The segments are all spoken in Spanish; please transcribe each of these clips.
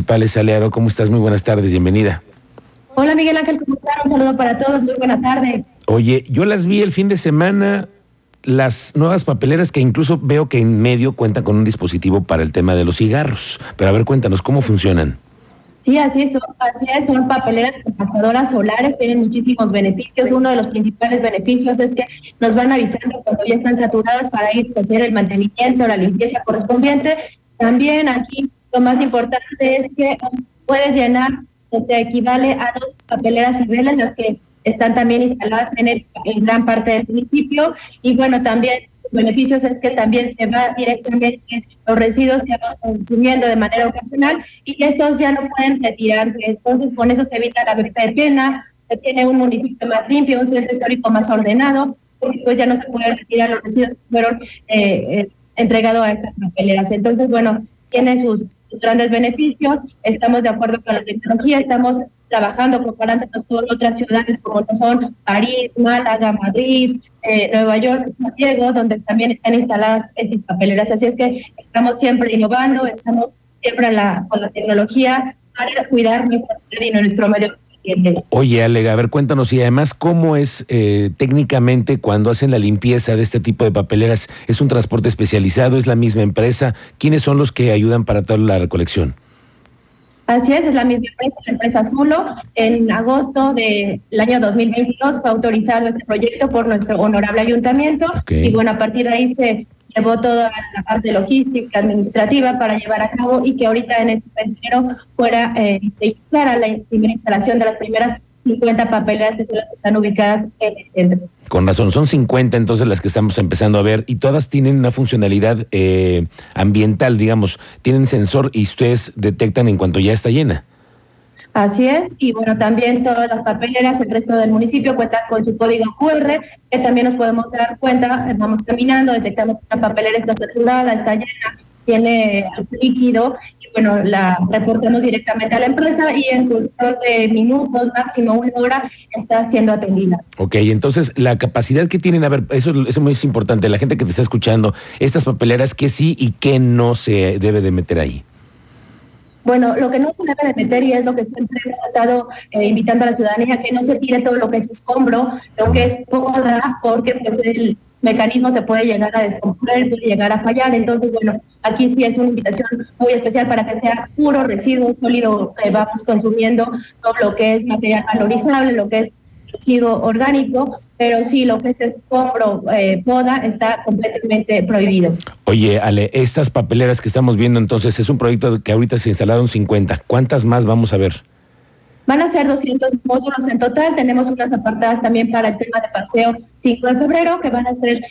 Municipales Alearo, ¿cómo estás? Muy buenas tardes, bienvenida. Hola Miguel Ángel, ¿cómo estás? Un saludo para todos, muy buena tarde. Oye, yo las vi el fin de semana, las nuevas papeleras que incluso veo que en medio cuentan con un dispositivo para el tema de los cigarros. Pero a ver, cuéntanos, ¿cómo funcionan? Sí, así es, así es, son papeleras compactadoras solares, tienen muchísimos beneficios. Uno de los principales beneficios es que nos van avisando cuando ya están saturadas para ir a hacer el mantenimiento, la limpieza correspondiente. También aquí lo más importante es que puedes llenar, te equivale a dos papeleras civiles, las que están también instaladas en, en gran parte del municipio. Y bueno, también beneficios es que también se va directamente los residuos que vamos consumiendo de manera ocasional y estos ya no pueden retirarse. Entonces, con eso se evita la venta de pena, se tiene un municipio más limpio, un centro histórico más ordenado, porque pues ya no se pueden retirar los residuos que fueron eh, eh, entregados a estas papeleras. Entonces, bueno, tiene sus, grandes beneficios, estamos de acuerdo con la tecnología, estamos trabajando comparándonos con otras ciudades como son París, Málaga, Madrid, eh, Nueva York, San Diego, donde también están instaladas estas papeleras. Así es que estamos siempre innovando, estamos siempre la, con la tecnología para cuidar nuestro y nuestro medio Oye, Alega, a ver, cuéntanos y además cómo es eh, técnicamente cuando hacen la limpieza de este tipo de papeleras. ¿Es un transporte especializado? ¿Es la misma empresa? ¿Quiénes son los que ayudan para toda la recolección? Así es, es la misma empresa, la empresa Zulo. En agosto del año 2022 fue autorizado este proyecto por nuestro honorable ayuntamiento y bueno, a partir de ahí se llevó toda la parte logística, administrativa para llevar a cabo y que ahorita en este enero fuera eh, a la primera instalación de las primeras 50 papeleras que están ubicadas en el centro. Con razón, son 50 entonces las que estamos empezando a ver y todas tienen una funcionalidad eh, ambiental, digamos, tienen sensor y ustedes detectan en cuanto ya está llena. Así es, y bueno, también todas las papeleras, el resto del municipio cuentan con su código QR, que también nos podemos dar cuenta, vamos caminando, detectamos que la papelera está saturada, está llena, tiene líquido, y bueno, la reportamos directamente a la empresa y en cuestión de minutos, máximo una hora, está siendo atendida. Ok, entonces la capacidad que tienen, a ver, eso, es muy importante, la gente que te está escuchando, estas papeleras, ¿qué sí y qué no se debe de meter ahí? Bueno, lo que no se debe de meter y es lo que siempre hemos estado eh, invitando a la ciudadanía, que no se tire todo lo que es escombro, lo que es poda, porque pues el mecanismo se puede llegar a descomponer, puede llegar a fallar. Entonces, bueno, aquí sí es una invitación muy especial para que sea puro residuo sólido que vamos consumiendo, todo lo que es material valorizable, lo que es residuo orgánico, pero sí lo que es escombro, eh, poda, está completamente prohibido. Oye, Ale, estas papeleras que estamos viendo entonces es un proyecto que ahorita se instalaron 50. ¿Cuántas más vamos a ver? Van a ser 200 módulos en total. Tenemos unas apartadas también para el tema de paseo 5 de febrero que van a ser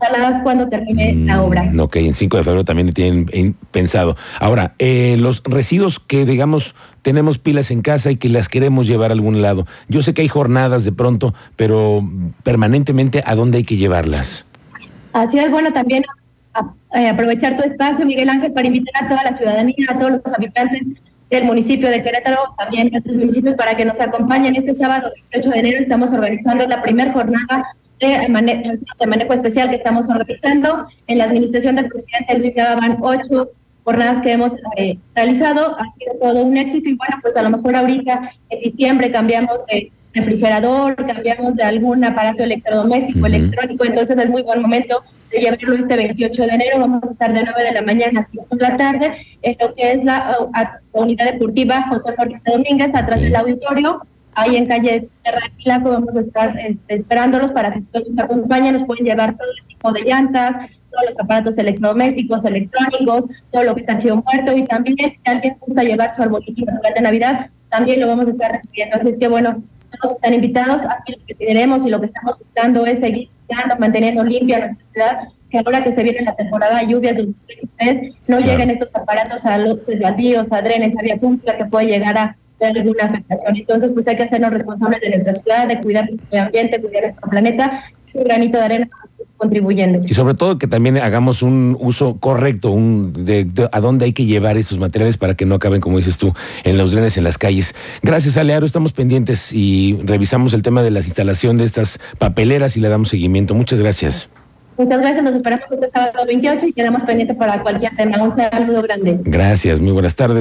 instaladas cuando termine la mm, obra. Ok, en 5 de febrero también tienen pensado. Ahora, eh, los residuos que, digamos, tenemos pilas en casa y que las queremos llevar a algún lado. Yo sé que hay jornadas de pronto, pero permanentemente, ¿a dónde hay que llevarlas? Así es, bueno, también eh, aprovechar tu espacio, Miguel Ángel, para invitar a toda la ciudadanía, a todos los habitantes del municipio de Querétaro, también de otros municipios, para que nos acompañen. Este sábado, 28 de enero, estamos organizando la primera jornada de manejo, especial que estamos organizando. En la administración del presidente Luis van ocho jornadas que hemos eh, realizado. Ha sido todo un éxito y bueno, pues a lo mejor ahorita en diciembre cambiamos de refrigerador, cambiamos de algún aparato electrodoméstico, electrónico, entonces es muy buen momento de llevarlo este 28 de enero. Vamos a estar de 9 de la mañana a 5 de la tarde en lo que es la, unidad deportiva José Jorge Domínguez, atrás del auditorio. Ahí en calle Terraquilaco vamos a estar este, esperándolos para que todos nos acompañen, nos pueden llevar todo tipo de llantas, todos los aparatos electrodomésticos, electrónicos, todo lo que está sido muerto y también si alguien gusta llevar su arbolito de Navidad, también lo vamos a estar recibiendo. Así es que bueno, todos están invitados. Aquí lo que queremos y lo que estamos buscando es seguir manteniendo limpia nuestra ciudad, que ahora que se viene la temporada de lluvias del 2023, no lleguen estos aparatos a los baldíos, a drenes, a vía pública que puede llegar a tener alguna afectación. Entonces, pues hay que hacernos responsables de nuestra ciudad, de cuidar el medio ambiente, cuidar nuestro planeta. Es un granito de arena contribuyendo. Y sobre todo que también hagamos un uso correcto un de, a dónde hay que llevar estos materiales para que no acaben, como dices tú, en los drenes, en las calles. Gracias, Alearo. Estamos pendientes y revisamos el tema de la instalación de estas papeleras y le damos seguimiento. Muchas gracias. Muchas gracias, nos esperamos este sábado 28 y quedamos pendientes para cualquier tema. Un saludo grande. Gracias, muy buenas tardes.